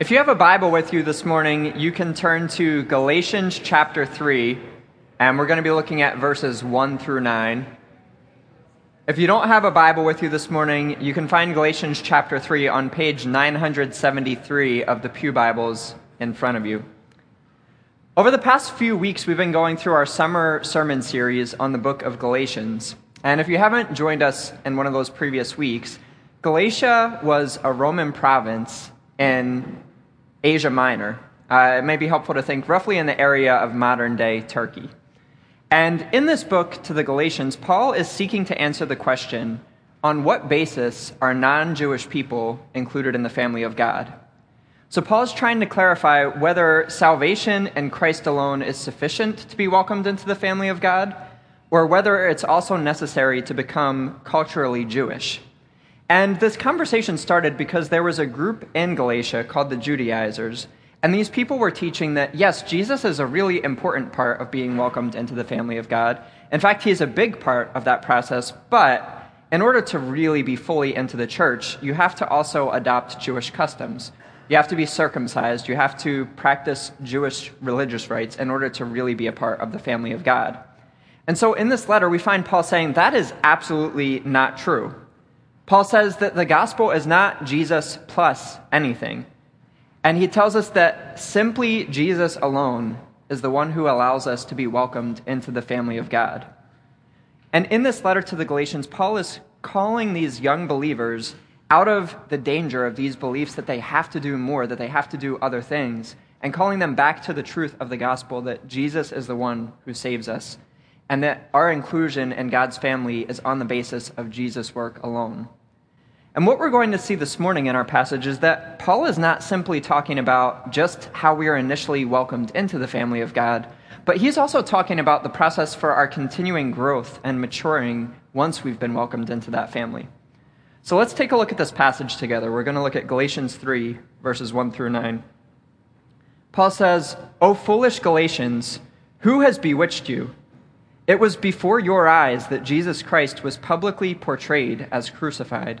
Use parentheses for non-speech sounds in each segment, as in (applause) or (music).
If you have a Bible with you this morning, you can turn to Galatians chapter 3, and we're going to be looking at verses 1 through 9. If you don't have a Bible with you this morning, you can find Galatians chapter 3 on page 973 of the Pew Bibles in front of you. Over the past few weeks, we've been going through our summer sermon series on the book of Galatians. And if you haven't joined us in one of those previous weeks, Galatia was a Roman province in Asia Minor. Uh, it may be helpful to think roughly in the area of modern day Turkey. And in this book to the Galatians, Paul is seeking to answer the question on what basis are non Jewish people included in the family of God? So, Paul's trying to clarify whether salvation in Christ alone is sufficient to be welcomed into the family of God, or whether it's also necessary to become culturally Jewish. And this conversation started because there was a group in Galatia called the Judaizers. And these people were teaching that, yes, Jesus is a really important part of being welcomed into the family of God. In fact, he's a big part of that process. But in order to really be fully into the church, you have to also adopt Jewish customs. You have to be circumcised. You have to practice Jewish religious rites in order to really be a part of the family of God. And so in this letter, we find Paul saying that is absolutely not true. Paul says that the gospel is not Jesus plus anything. And he tells us that simply Jesus alone is the one who allows us to be welcomed into the family of God. And in this letter to the Galatians, Paul is calling these young believers out of the danger of these beliefs that they have to do more, that they have to do other things, and calling them back to the truth of the gospel that Jesus is the one who saves us, and that our inclusion in God's family is on the basis of Jesus' work alone. And what we're going to see this morning in our passage is that Paul is not simply talking about just how we are initially welcomed into the family of God, but he's also talking about the process for our continuing growth and maturing once we've been welcomed into that family. So let's take a look at this passage together. We're going to look at Galatians 3, verses 1 through 9. Paul says, O foolish Galatians, who has bewitched you? It was before your eyes that Jesus Christ was publicly portrayed as crucified.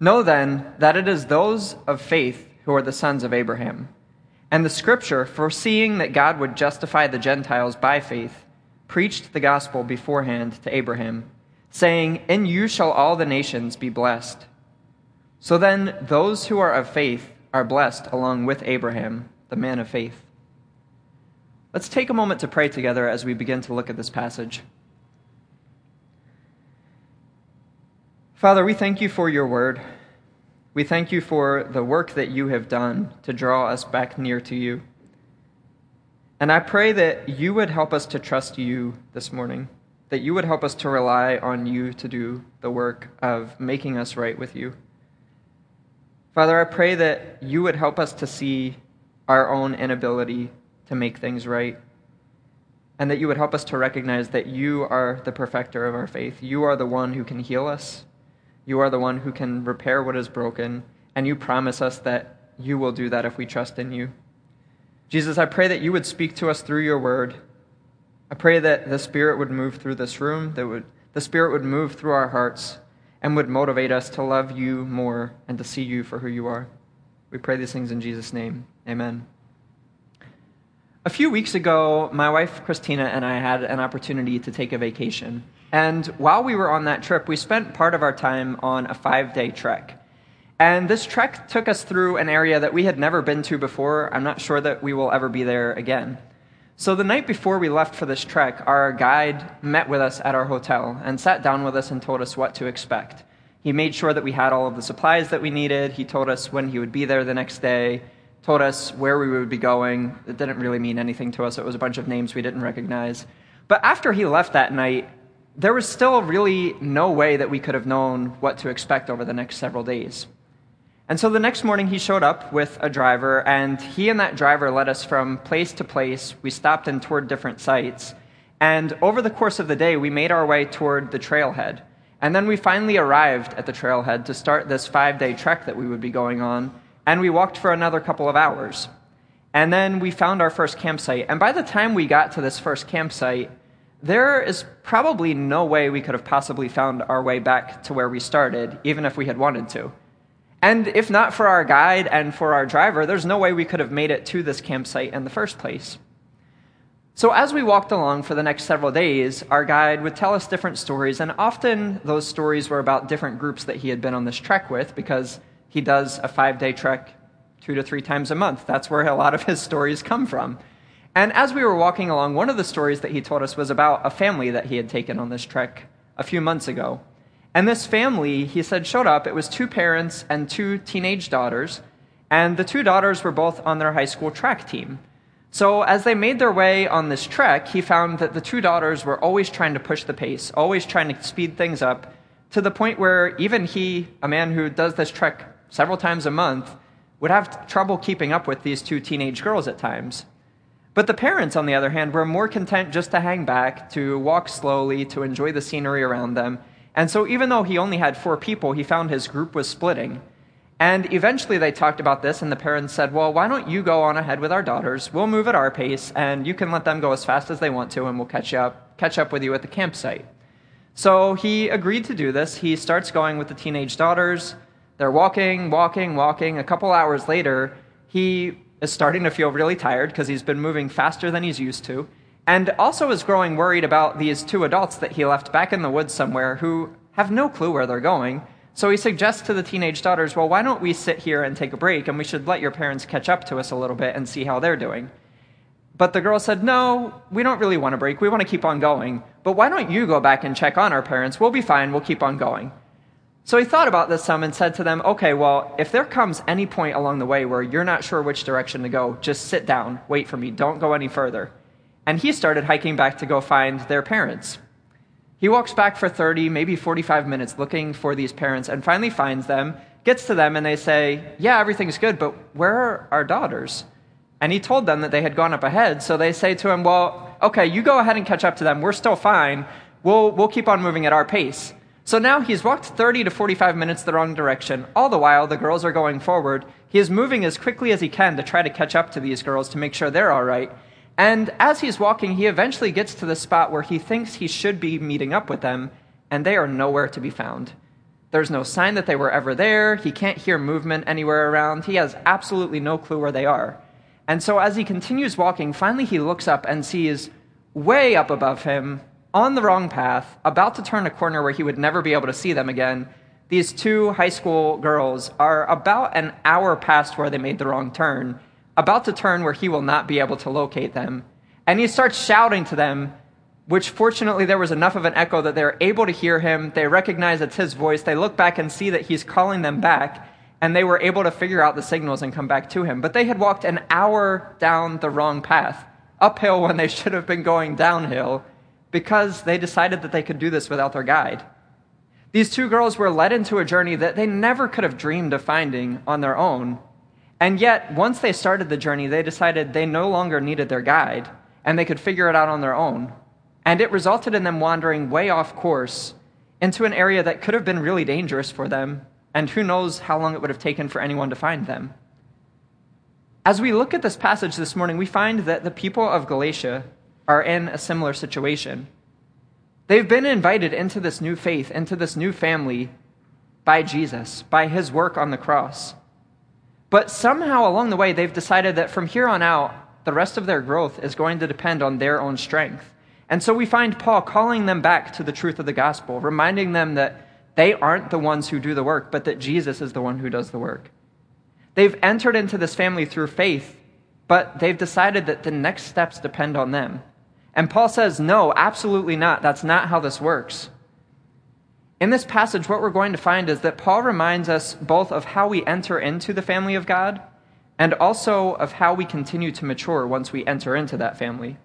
Know then that it is those of faith who are the sons of Abraham. And the scripture, foreseeing that God would justify the Gentiles by faith, preached the gospel beforehand to Abraham, saying, In you shall all the nations be blessed. So then, those who are of faith are blessed along with Abraham, the man of faith. Let's take a moment to pray together as we begin to look at this passage. Father, we thank you for your word. We thank you for the work that you have done to draw us back near to you. And I pray that you would help us to trust you this morning, that you would help us to rely on you to do the work of making us right with you. Father, I pray that you would help us to see our own inability to make things right, and that you would help us to recognize that you are the perfecter of our faith. You are the one who can heal us. You are the one who can repair what is broken, and you promise us that you will do that if we trust in you. Jesus, I pray that you would speak to us through your word. I pray that the Spirit would move through this room, that would, the Spirit would move through our hearts, and would motivate us to love you more and to see you for who you are. We pray these things in Jesus' name. Amen. A few weeks ago, my wife Christina and I had an opportunity to take a vacation. And while we were on that trip, we spent part of our time on a five day trek. And this trek took us through an area that we had never been to before. I'm not sure that we will ever be there again. So, the night before we left for this trek, our guide met with us at our hotel and sat down with us and told us what to expect. He made sure that we had all of the supplies that we needed. He told us when he would be there the next day, told us where we would be going. It didn't really mean anything to us, it was a bunch of names we didn't recognize. But after he left that night, there was still really no way that we could have known what to expect over the next several days. And so the next morning he showed up with a driver, and he and that driver led us from place to place. We stopped and toured different sites. And over the course of the day, we made our way toward the trailhead. And then we finally arrived at the trailhead to start this five day trek that we would be going on. And we walked for another couple of hours. And then we found our first campsite. And by the time we got to this first campsite, there is probably no way we could have possibly found our way back to where we started, even if we had wanted to. And if not for our guide and for our driver, there's no way we could have made it to this campsite in the first place. So, as we walked along for the next several days, our guide would tell us different stories, and often those stories were about different groups that he had been on this trek with because he does a five day trek two to three times a month. That's where a lot of his stories come from. And as we were walking along, one of the stories that he told us was about a family that he had taken on this trek a few months ago. And this family, he said, showed up. It was two parents and two teenage daughters. And the two daughters were both on their high school track team. So as they made their way on this trek, he found that the two daughters were always trying to push the pace, always trying to speed things up, to the point where even he, a man who does this trek several times a month, would have trouble keeping up with these two teenage girls at times. But the parents, on the other hand, were more content just to hang back, to walk slowly, to enjoy the scenery around them, and so, even though he only had four people, he found his group was splitting. And eventually they talked about this, and the parents said, Well, why don't you go on ahead with our daughters? We'll move at our pace, and you can let them go as fast as they want to, and we'll catch up, catch up with you at the campsite. So he agreed to do this. He starts going with the teenage daughters. They're walking, walking, walking. A couple hours later, he is starting to feel really tired because he's been moving faster than he's used to and also is growing worried about these two adults that he left back in the woods somewhere who have no clue where they're going. So he suggests to the teenage daughters, well, why don't we sit here and take a break and we should let your parents catch up to us a little bit and see how they're doing. But the girls said, no, we don't really want a break. We want to keep on going. But why don't you go back and check on our parents? We'll be fine. We'll keep on going. So he thought about this some and said to them, okay, well, if there comes any point along the way where you're not sure which direction to go, just sit down, wait for me, don't go any further and he started hiking back to go find their parents. He walks back for 30, maybe 45 minutes looking for these parents and finally finds them, gets to them, and they say, Yeah, everything's good, but where are our daughters? And he told them that they had gone up ahead, so they say to him, Well, okay, you go ahead and catch up to them. We're still fine. We'll, we'll keep on moving at our pace. So now he's walked 30 to 45 minutes the wrong direction. All the while, the girls are going forward. He is moving as quickly as he can to try to catch up to these girls to make sure they're all right. And as he's walking, he eventually gets to the spot where he thinks he should be meeting up with them, and they are nowhere to be found. There's no sign that they were ever there. He can't hear movement anywhere around. He has absolutely no clue where they are. And so, as he continues walking, finally he looks up and sees way up above him, on the wrong path, about to turn a corner where he would never be able to see them again. These two high school girls are about an hour past where they made the wrong turn about to turn where he will not be able to locate them. And he starts shouting to them, which fortunately there was enough of an echo that they're able to hear him. They recognize it's his voice. They look back and see that he's calling them back, and they were able to figure out the signals and come back to him. But they had walked an hour down the wrong path, uphill when they (laughs) should have been going downhill, because they decided that they could do this without their guide. These two girls were led into a journey that they never could have dreamed of finding on their own and yet, once they started the journey, they decided they no longer needed their guide and they could figure it out on their own. And it resulted in them wandering way off course into an area that could have been really dangerous for them, and who knows how long it would have taken for anyone to find them. As we look at this passage this morning, we find that the people of Galatia are in a similar situation. They've been invited into this new faith, into this new family by Jesus, by his work on the cross. But somehow along the way, they've decided that from here on out, the rest of their growth is going to depend on their own strength. And so we find Paul calling them back to the truth of the gospel, reminding them that they aren't the ones who do the work, but that Jesus is the one who does the work. They've entered into this family through faith, but they've decided that the next steps depend on them. And Paul says, no, absolutely not. That's not how this works. In this passage, what we're going to find is that Paul reminds us both of how we enter into the family of God and also of how we continue to mature once we enter into that family.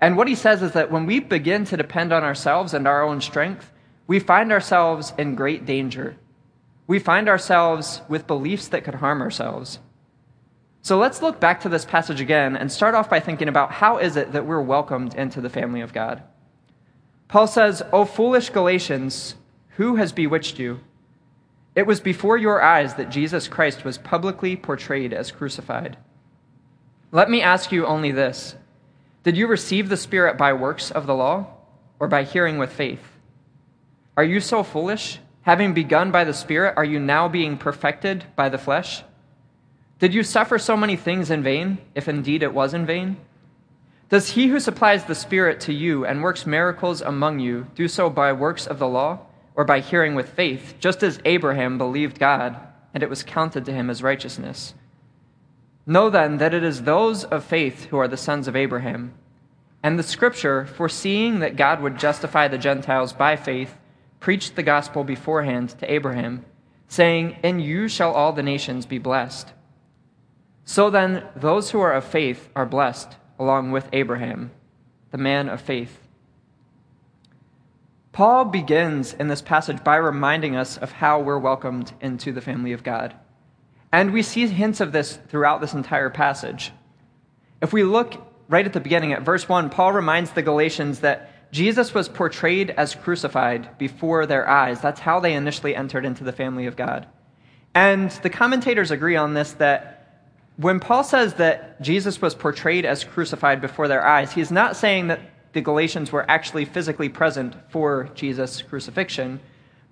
And what he says is that when we begin to depend on ourselves and our own strength, we find ourselves in great danger. we find ourselves with beliefs that could harm ourselves. So let's look back to this passage again and start off by thinking about how is it that we're welcomed into the family of God. Paul says, O foolish Galatians, who has bewitched you? It was before your eyes that Jesus Christ was publicly portrayed as crucified. Let me ask you only this Did you receive the Spirit by works of the law or by hearing with faith? Are you so foolish? Having begun by the Spirit, are you now being perfected by the flesh? Did you suffer so many things in vain, if indeed it was in vain? Does he who supplies the Spirit to you and works miracles among you do so by works of the law or by hearing with faith, just as Abraham believed God, and it was counted to him as righteousness? Know then that it is those of faith who are the sons of Abraham. And the Scripture, foreseeing that God would justify the Gentiles by faith, preached the gospel beforehand to Abraham, saying, In you shall all the nations be blessed. So then, those who are of faith are blessed, along with Abraham, the man of faith. Paul begins in this passage by reminding us of how we're welcomed into the family of God. And we see hints of this throughout this entire passage. If we look right at the beginning at verse 1, Paul reminds the Galatians that Jesus was portrayed as crucified before their eyes. That's how they initially entered into the family of God. And the commentators agree on this that when Paul says that Jesus was portrayed as crucified before their eyes, he's not saying that the Galatians were actually physically present for Jesus' crucifixion.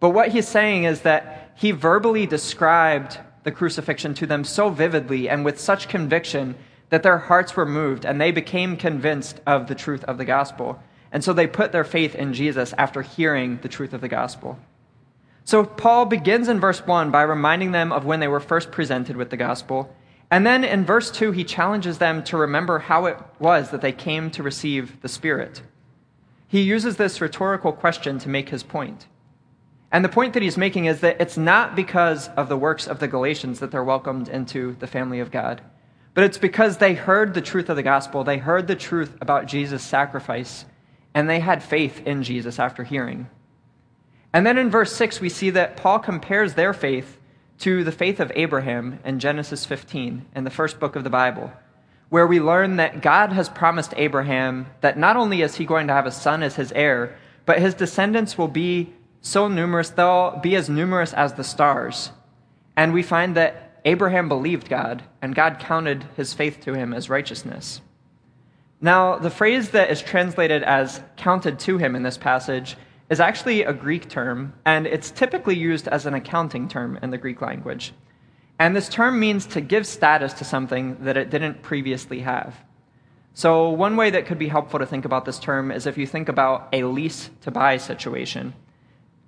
But what he's saying is that he verbally described the crucifixion to them so vividly and with such conviction that their hearts were moved and they became convinced of the truth of the gospel. And so they put their faith in Jesus after hearing the truth of the gospel. So Paul begins in verse 1 by reminding them of when they were first presented with the gospel. And then in verse 2, he challenges them to remember how it was that they came to receive the Spirit. He uses this rhetorical question to make his point. And the point that he's making is that it's not because of the works of the Galatians that they're welcomed into the family of God, but it's because they heard the truth of the gospel. They heard the truth about Jesus' sacrifice and they had faith in Jesus after hearing. And then in verse 6, we see that Paul compares their faith to the faith of Abraham in Genesis 15, in the first book of the Bible, where we learn that God has promised Abraham that not only is he going to have a son as his heir, but his descendants will be so numerous, they'll be as numerous as the stars. And we find that Abraham believed God, and God counted his faith to him as righteousness. Now, the phrase that is translated as counted to him in this passage is actually a Greek term, and it's typically used as an accounting term in the Greek language. And this term means to give status to something that it didn't previously have. So, one way that could be helpful to think about this term is if you think about a lease to buy situation.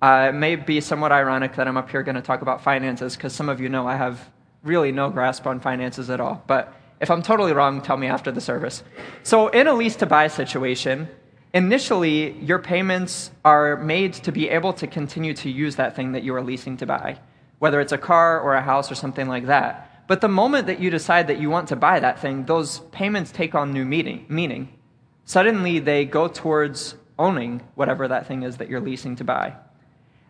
Uh, it may be somewhat ironic that I'm up here going to talk about finances because some of you know I have really no grasp on finances at all. But if I'm totally wrong, tell me after the service. So, in a lease to buy situation, initially your payments are made to be able to continue to use that thing that you are leasing to buy, whether it's a car or a house or something like that. But the moment that you decide that you want to buy that thing, those payments take on new meaning. meaning. Suddenly, they go towards owning whatever that thing is that you're leasing to buy.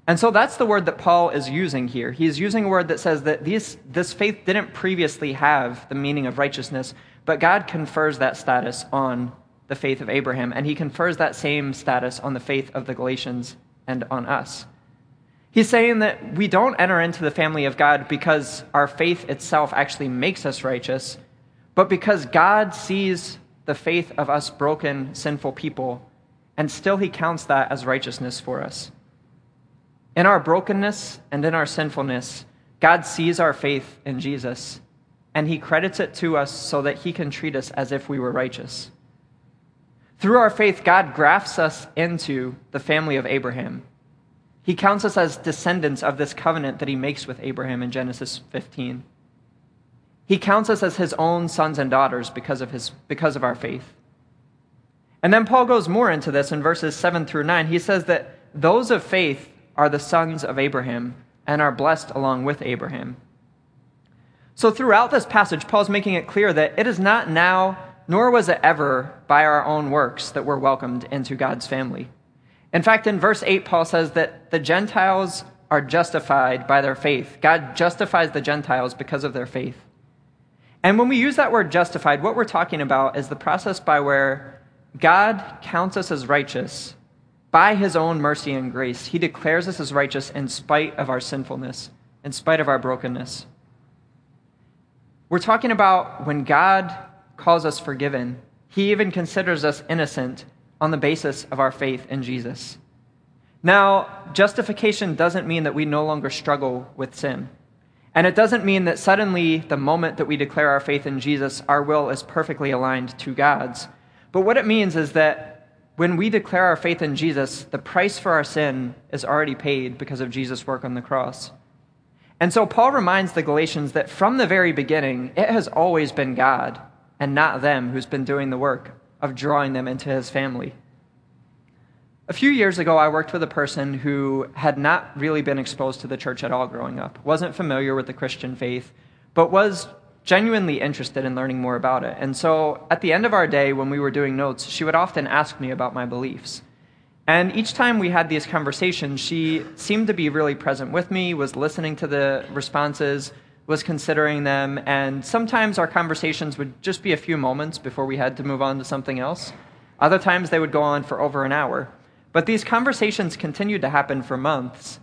And so that's the word that Paul is using here. He's using a word that says that these, this faith didn't previously have the meaning of righteousness, but God confers that status on the faith of Abraham, and he confers that same status on the faith of the Galatians and on us. He's saying that we don't enter into the family of God because our faith itself actually makes us righteous, but because God sees the faith of us broken, sinful people, and still he counts that as righteousness for us. In our brokenness and in our sinfulness, God sees our faith in Jesus, and He credits it to us so that He can treat us as if we were righteous. Through our faith, God grafts us into the family of Abraham. He counts us as descendants of this covenant that He makes with Abraham in Genesis 15. He counts us as His own sons and daughters because of, his, because of our faith. And then Paul goes more into this in verses 7 through 9. He says that those of faith are the sons of Abraham and are blessed along with Abraham. So, throughout this passage, Paul's making it clear that it is not now, nor was it ever, by our own works that we're welcomed into God's family. In fact, in verse 8, Paul says that the Gentiles are justified by their faith. God justifies the Gentiles because of their faith. And when we use that word justified, what we're talking about is the process by where God counts us as righteous by his own mercy and grace. He declares us as righteous in spite of our sinfulness, in spite of our brokenness. We're talking about when God calls us forgiven, he even considers us innocent on the basis of our faith in Jesus. Now, justification doesn't mean that we no longer struggle with sin. And it doesn't mean that suddenly, the moment that we declare our faith in Jesus, our will is perfectly aligned to God's. But what it means is that when we declare our faith in Jesus, the price for our sin is already paid because of Jesus' work on the cross. And so Paul reminds the Galatians that from the very beginning, it has always been God and not them who's been doing the work of drawing them into his family. A few years ago, I worked with a person who had not really been exposed to the church at all growing up, wasn't familiar with the Christian faith, but was genuinely interested in learning more about it. And so at the end of our day, when we were doing notes, she would often ask me about my beliefs. And each time we had these conversations, she seemed to be really present with me, was listening to the responses, was considering them, and sometimes our conversations would just be a few moments before we had to move on to something else. Other times they would go on for over an hour. But these conversations continued to happen for months.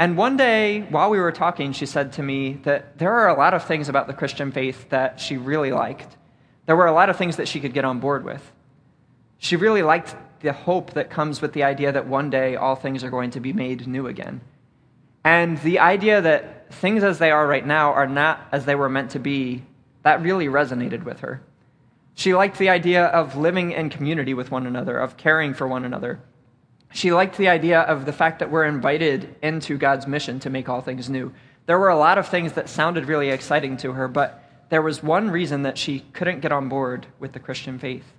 And one day, while we were talking, she said to me that there are a lot of things about the Christian faith that she really liked. There were a lot of things that she could get on board with. She really liked the hope that comes with the idea that one day all things are going to be made new again. And the idea that things as they are right now are not as they were meant to be, that really resonated with her. She liked the idea of living in community with one another, of caring for one another. She liked the idea of the fact that we're invited into God's mission to make all things new. There were a lot of things that sounded really exciting to her, but there was one reason that she couldn't get on board with the Christian faith.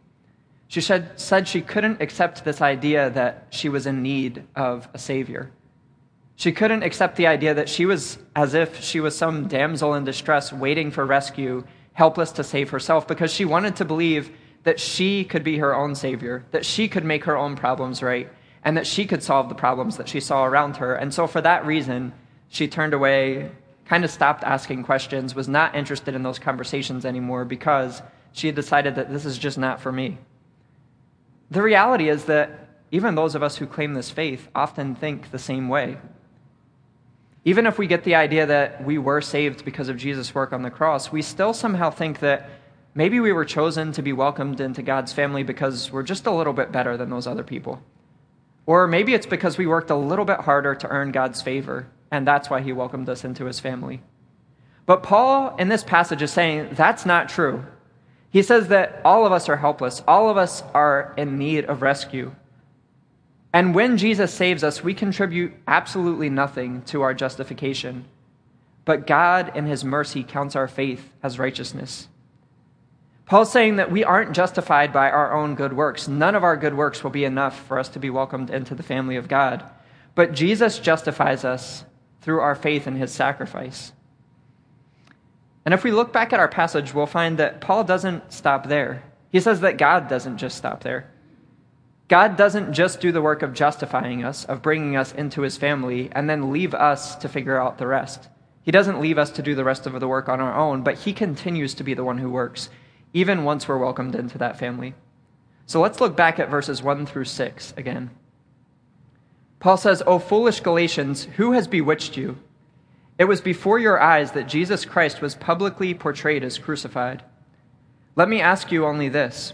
She said, said she couldn't accept this idea that she was in need of a Savior. She couldn't accept the idea that she was as if she was some damsel in distress waiting for rescue, helpless to save herself, because she wanted to believe that she could be her own Savior, that she could make her own problems right, and that she could solve the problems that she saw around her. And so, for that reason, she turned away, kind of stopped asking questions, was not interested in those conversations anymore because she had decided that this is just not for me. The reality is that even those of us who claim this faith often think the same way. Even if we get the idea that we were saved because of Jesus' work on the cross, we still somehow think that maybe we were chosen to be welcomed into God's family because we're just a little bit better than those other people. Or maybe it's because we worked a little bit harder to earn God's favor, and that's why he welcomed us into his family. But Paul, in this passage, is saying that's not true. He says that all of us are helpless, all of us are in need of rescue. And when Jesus saves us, we contribute absolutely nothing to our justification. But God, in his mercy, counts our faith as righteousness. Paul's saying that we aren't justified by our own good works. None of our good works will be enough for us to be welcomed into the family of God. But Jesus justifies us through our faith in his sacrifice. And if we look back at our passage, we'll find that Paul doesn't stop there. He says that God doesn't just stop there. God doesn't just do the work of justifying us, of bringing us into his family, and then leave us to figure out the rest. He doesn't leave us to do the rest of the work on our own, but he continues to be the one who works even once we're welcomed into that family. So let's look back at verses 1 through 6 again. Paul says, O foolish Galatians, who has bewitched you? It was before your eyes that Jesus Christ was publicly portrayed as crucified. Let me ask you only this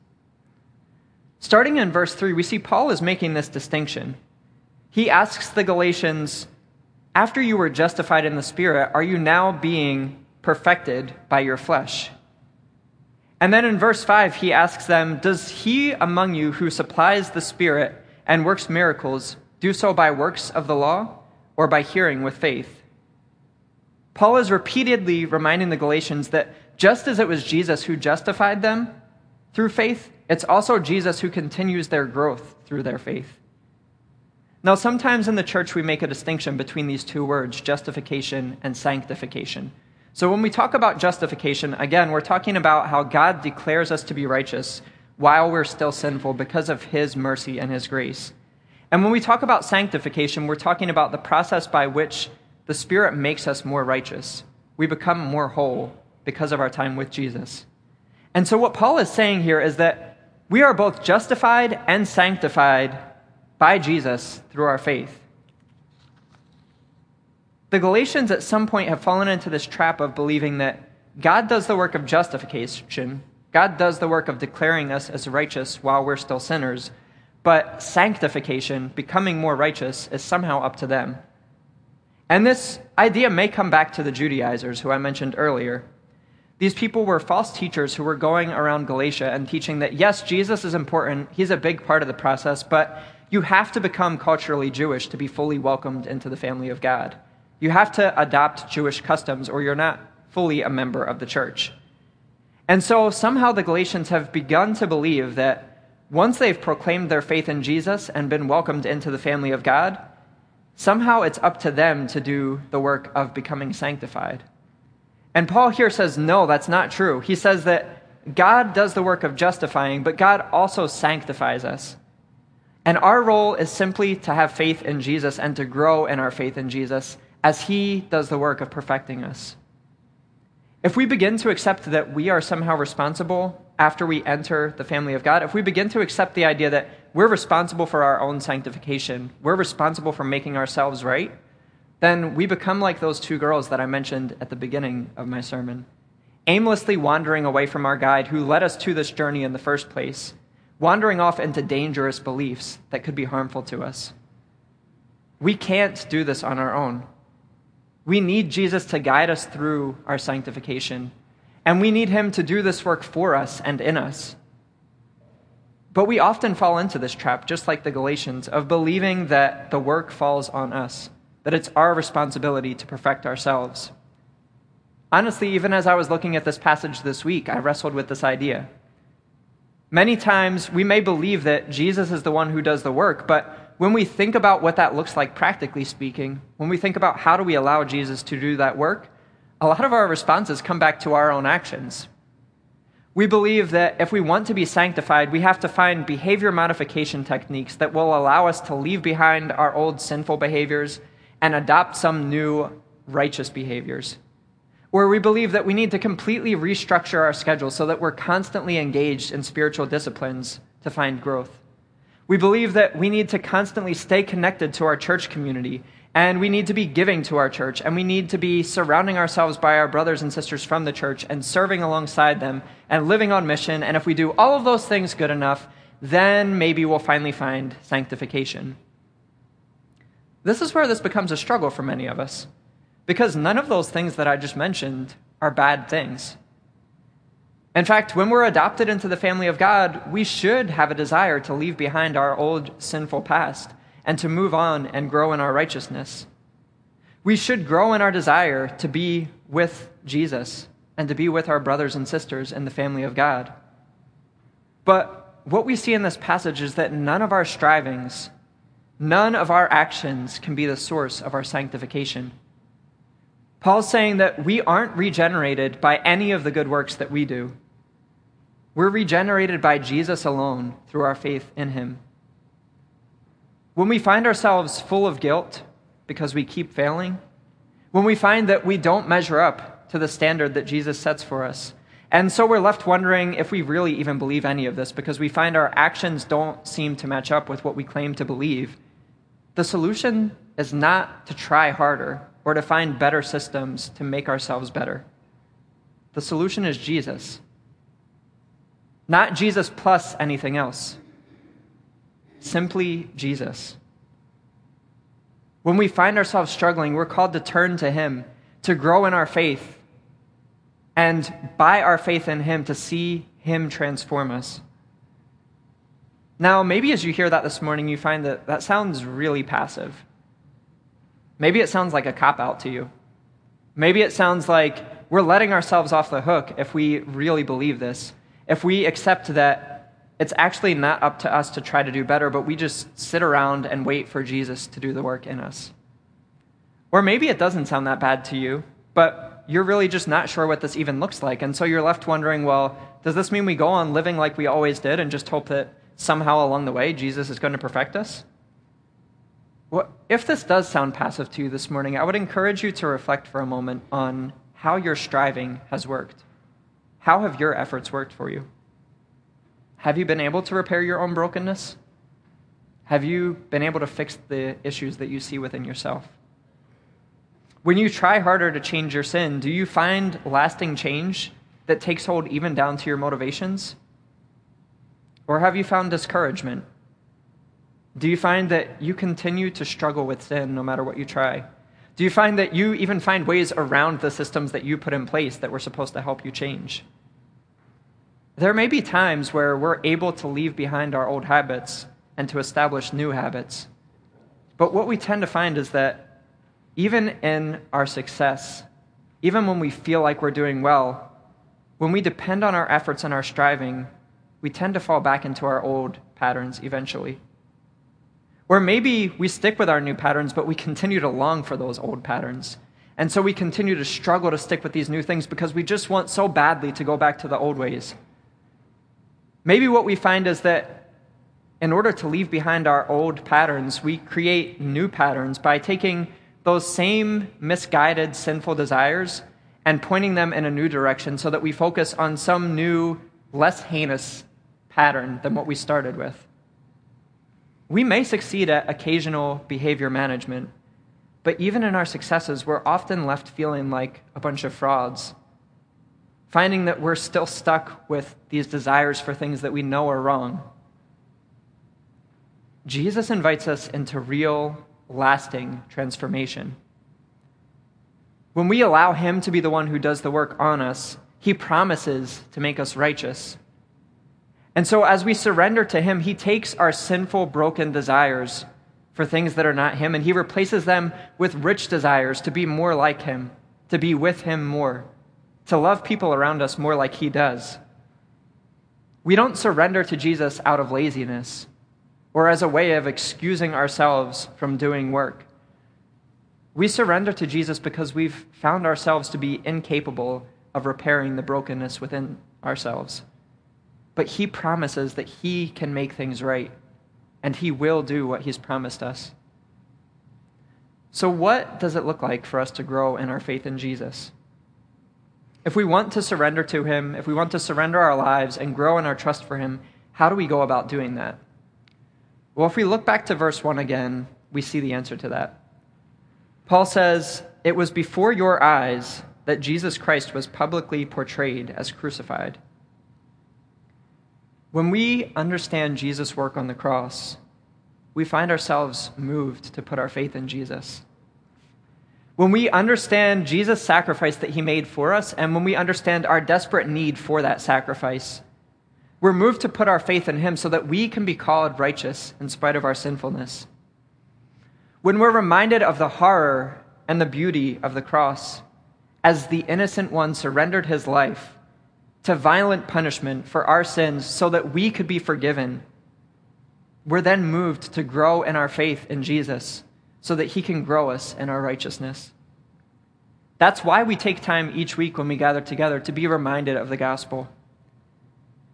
Starting in verse 3, we see Paul is making this distinction. He asks the Galatians, After you were justified in the Spirit, are you now being perfected by your flesh? And then in verse 5, he asks them, Does he among you who supplies the Spirit and works miracles do so by works of the law or by hearing with faith? Paul is repeatedly reminding the Galatians that just as it was Jesus who justified them through faith, it's also Jesus who continues their growth through their faith. Now, sometimes in the church we make a distinction between these two words, justification and sanctification. So when we talk about justification, again, we're talking about how God declares us to be righteous while we're still sinful because of his mercy and his grace. And when we talk about sanctification, we're talking about the process by which the Spirit makes us more righteous. We become more whole because of our time with Jesus. And so, what Paul is saying here is that we are both justified and sanctified by Jesus through our faith. The Galatians at some point have fallen into this trap of believing that God does the work of justification, God does the work of declaring us as righteous while we're still sinners, but sanctification, becoming more righteous, is somehow up to them. And this idea may come back to the Judaizers, who I mentioned earlier. These people were false teachers who were going around Galatia and teaching that, yes, Jesus is important, he's a big part of the process, but you have to become culturally Jewish to be fully welcomed into the family of God. You have to adopt Jewish customs, or you're not fully a member of the church. And so somehow the Galatians have begun to believe that once they've proclaimed their faith in Jesus and been welcomed into the family of God, somehow it's up to them to do the work of becoming sanctified. And Paul here says, no, that's not true. He says that God does the work of justifying, but God also sanctifies us. And our role is simply to have faith in Jesus and to grow in our faith in Jesus as He does the work of perfecting us. If we begin to accept that we are somehow responsible after we enter the family of God, if we begin to accept the idea that we're responsible for our own sanctification, we're responsible for making ourselves right, then we become like those two girls that I mentioned at the beginning of my sermon, aimlessly wandering away from our guide who led us to this journey in the first place, wandering off into dangerous beliefs that could be harmful to us. We can't do this on our own. We need Jesus to guide us through our sanctification, and we need him to do this work for us and in us. But we often fall into this trap, just like the Galatians, of believing that the work falls on us, that it's our responsibility to perfect ourselves. Honestly, even as I was looking at this passage this week, I wrestled with this idea. Many times we may believe that Jesus is the one who does the work, but when we think about what that looks like practically speaking, when we think about how do we allow Jesus to do that work, a lot of our responses come back to our own actions. We believe that if we want to be sanctified, we have to find behavior modification techniques that will allow us to leave behind our old sinful behaviors and adopt some new righteous behaviors. Where we believe that we need to completely restructure our schedule so that we're constantly engaged in spiritual disciplines to find growth. We believe that we need to constantly stay connected to our church community, and we need to be giving to our church, and we need to be surrounding ourselves by our brothers and sisters from the church and serving alongside them and living on mission. And if we do all of those things good enough, then maybe we'll finally find sanctification. This is where this becomes a struggle for many of us, because none of those things that I just mentioned are bad things. In fact, when we're adopted into the family of God, we should have a desire to leave behind our old sinful past and to move on and grow in our righteousness. We should grow in our desire to be with Jesus and to be with our brothers and sisters in the family of God. But what we see in this passage is that none of our strivings, none of our actions can be the source of our sanctification. Paul's saying that we aren't regenerated by any of the good works that we do. We're regenerated by Jesus alone through our faith in him. When we find ourselves full of guilt because we keep failing, when we find that we don't measure up to the standard that Jesus sets for us, and so we're left wondering if we really even believe any of this because we find our actions don't seem to match up with what we claim to believe, the solution is not to try harder or to find better systems to make ourselves better. The solution is Jesus. Not Jesus plus anything else. Simply Jesus. When we find ourselves struggling, we're called to turn to Him, to grow in our faith, and by our faith in Him, to see Him transform us. Now, maybe as you hear that this morning, you find that that sounds really passive. Maybe it sounds like a cop out to you. Maybe it sounds like we're letting ourselves off the hook if we really believe this, if we accept that it's actually not up to us to try to do better, but we just sit around and wait for Jesus to do the work in us. Or maybe it doesn't sound that bad to you, but you're really just not sure what this even looks like. And so you're left wondering, well, does this mean we go on living like we always did and just hope that somehow along the way Jesus is going to perfect us? Well, if this does sound passive to you this morning, I would encourage you to reflect for a moment on how your striving has worked. How have your efforts worked for you? Have you been able to repair your own brokenness? Have you been able to fix the issues that you see within yourself? When you try harder to change your sin, do you find lasting change that takes hold even down to your motivations? Or have you found discouragement? Do you find that you continue to struggle with sin no matter what you try? Do you find that you even find ways around the systems that you put in place that were supposed to help you change? There may be times where we're able to leave behind our old habits and to establish new habits. But what we tend to find is that even in our success, even when we feel like we're doing well, when we depend on our efforts and our striving, we tend to fall back into our old patterns eventually. Or maybe we stick with our new patterns, but we continue to long for those old patterns. And so we continue to struggle to stick with these new things because we just want so badly to go back to the old ways. Maybe what we find is that in order to leave behind our old patterns, we create new patterns by taking those same misguided, sinful desires and pointing them in a new direction so that we focus on some new, less heinous pattern than what we started with. We may succeed at occasional behavior management, but even in our successes, we're often left feeling like a bunch of frauds, finding that we're still stuck with these desires for things that we know are wrong. Jesus invites us into real lasting transformation. When we allow Him to be the one who does the work on us, He promises to make us righteous. And so, as we surrender to Him, He takes our sinful, broken desires for things that are not Him and He replaces them with rich desires to be more like Him, to be with Him more, to love people around us more like He does. We don't surrender to Jesus out of laziness or as a way of excusing ourselves from doing work. We surrender to Jesus because we've found ourselves to be incapable of repairing the brokenness within ourselves. But He promises that He can make things right, and He will do what He's promised us. So, what does it look like for us to grow in our faith in Jesus? If we want to surrender to Him, if we want to surrender our lives and grow in our trust for Him, how do we go about doing that? Well, if we look back to verse 1 again, we see the answer to that. Paul says, It was before your eyes that Jesus Christ was publicly portrayed as crucified. When we understand Jesus' work on the cross, we find ourselves moved to put our faith in Jesus. When we understand Jesus' sacrifice that he made for us, and when we understand our desperate need for that sacrifice, we're moved to put our faith in Him so that we can be called righteous in spite of our sinfulness. When we're reminded of the horror and the beauty of the cross, as the innocent one surrendered his life to violent punishment for our sins so that we could be forgiven, we're then moved to grow in our faith in Jesus so that he can grow us in our righteousness. That's why we take time each week when we gather together to be reminded of the gospel.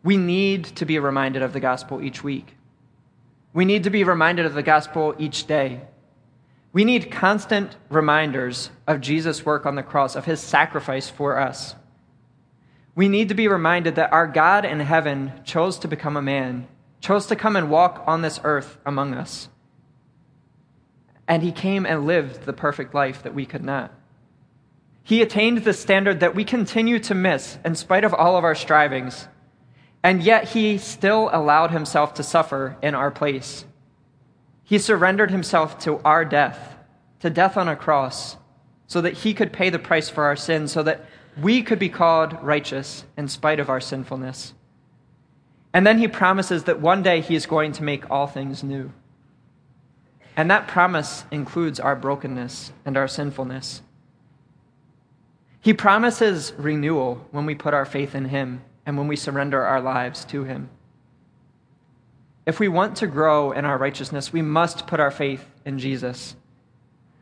We need to be reminded of the gospel each week. We need to be reminded of the gospel each day. We need constant reminders of Jesus' work on the cross, of his sacrifice for us. We need to be reminded that our God in heaven chose to become a man, chose to come and walk on this earth among us. And he came and lived the perfect life that we could not. He attained the standard that we continue to miss in spite of all of our strivings. And yet he still allowed himself to suffer in our place. He surrendered himself to our death, to death on a cross, so that he could pay the price for our sins, so that we could be called righteous in spite of our sinfulness. And then he promises that one day he is going to make all things new. And that promise includes our brokenness and our sinfulness. He promises renewal when we put our faith in Him and when we surrender our lives to Him. If we want to grow in our righteousness, we must put our faith in Jesus.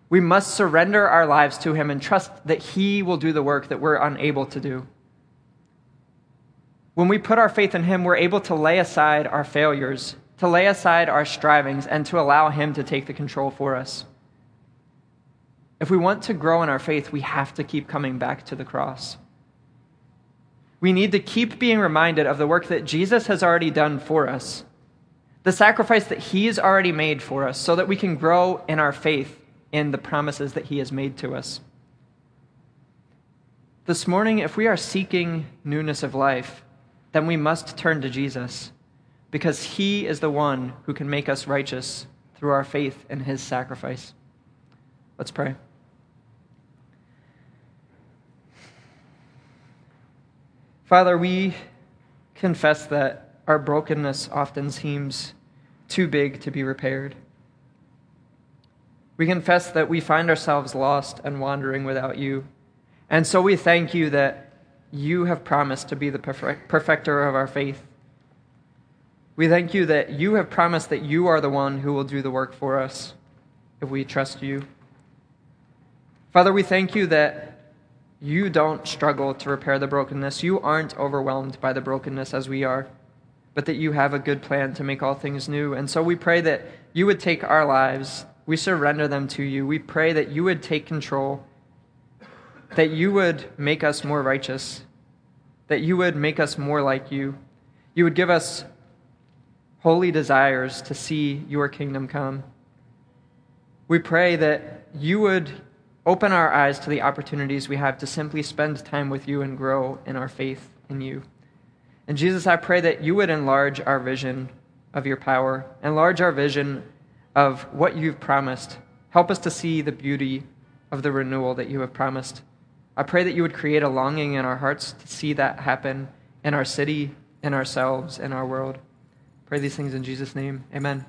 We must surrender our lives to Him and trust that He will do the work that we're unable to do. When we put our faith in Him, we're able to lay aside our failures, to lay aside our strivings, and to allow Him to take the control for us. If we want to grow in our faith, we have to keep coming back to the cross. We need to keep being reminded of the work that Jesus has already done for us the sacrifice that He's already made for us so that we can grow in our faith in the promises that He has made to us. This morning, if we are seeking newness of life, then we must turn to Jesus because He is the one who can make us righteous through our faith in His sacrifice. Let's pray. Father, we confess that our brokenness often seems too big to be repaired. We confess that we find ourselves lost and wandering without you. And so we thank you that you have promised to be the perfecter of our faith. We thank you that you have promised that you are the one who will do the work for us if we trust you. Father, we thank you that you don't struggle to repair the brokenness. You aren't overwhelmed by the brokenness as we are but that you have a good plan to make all things new. And so we pray that you would take our lives, we surrender them to you. We pray that you would take control, that you would make us more righteous, that you would make us more like you. You would give us holy desires to see your kingdom come. We pray that you would open our eyes to the opportunities we have to simply spend time with you and grow in our faith in you. And Jesus, I pray that you would enlarge our vision of your power, enlarge our vision of what you've promised. Help us to see the beauty of the renewal that you have promised. I pray that you would create a longing in our hearts to see that happen in our city, in ourselves, in our world. Pray these things in Jesus' name. Amen.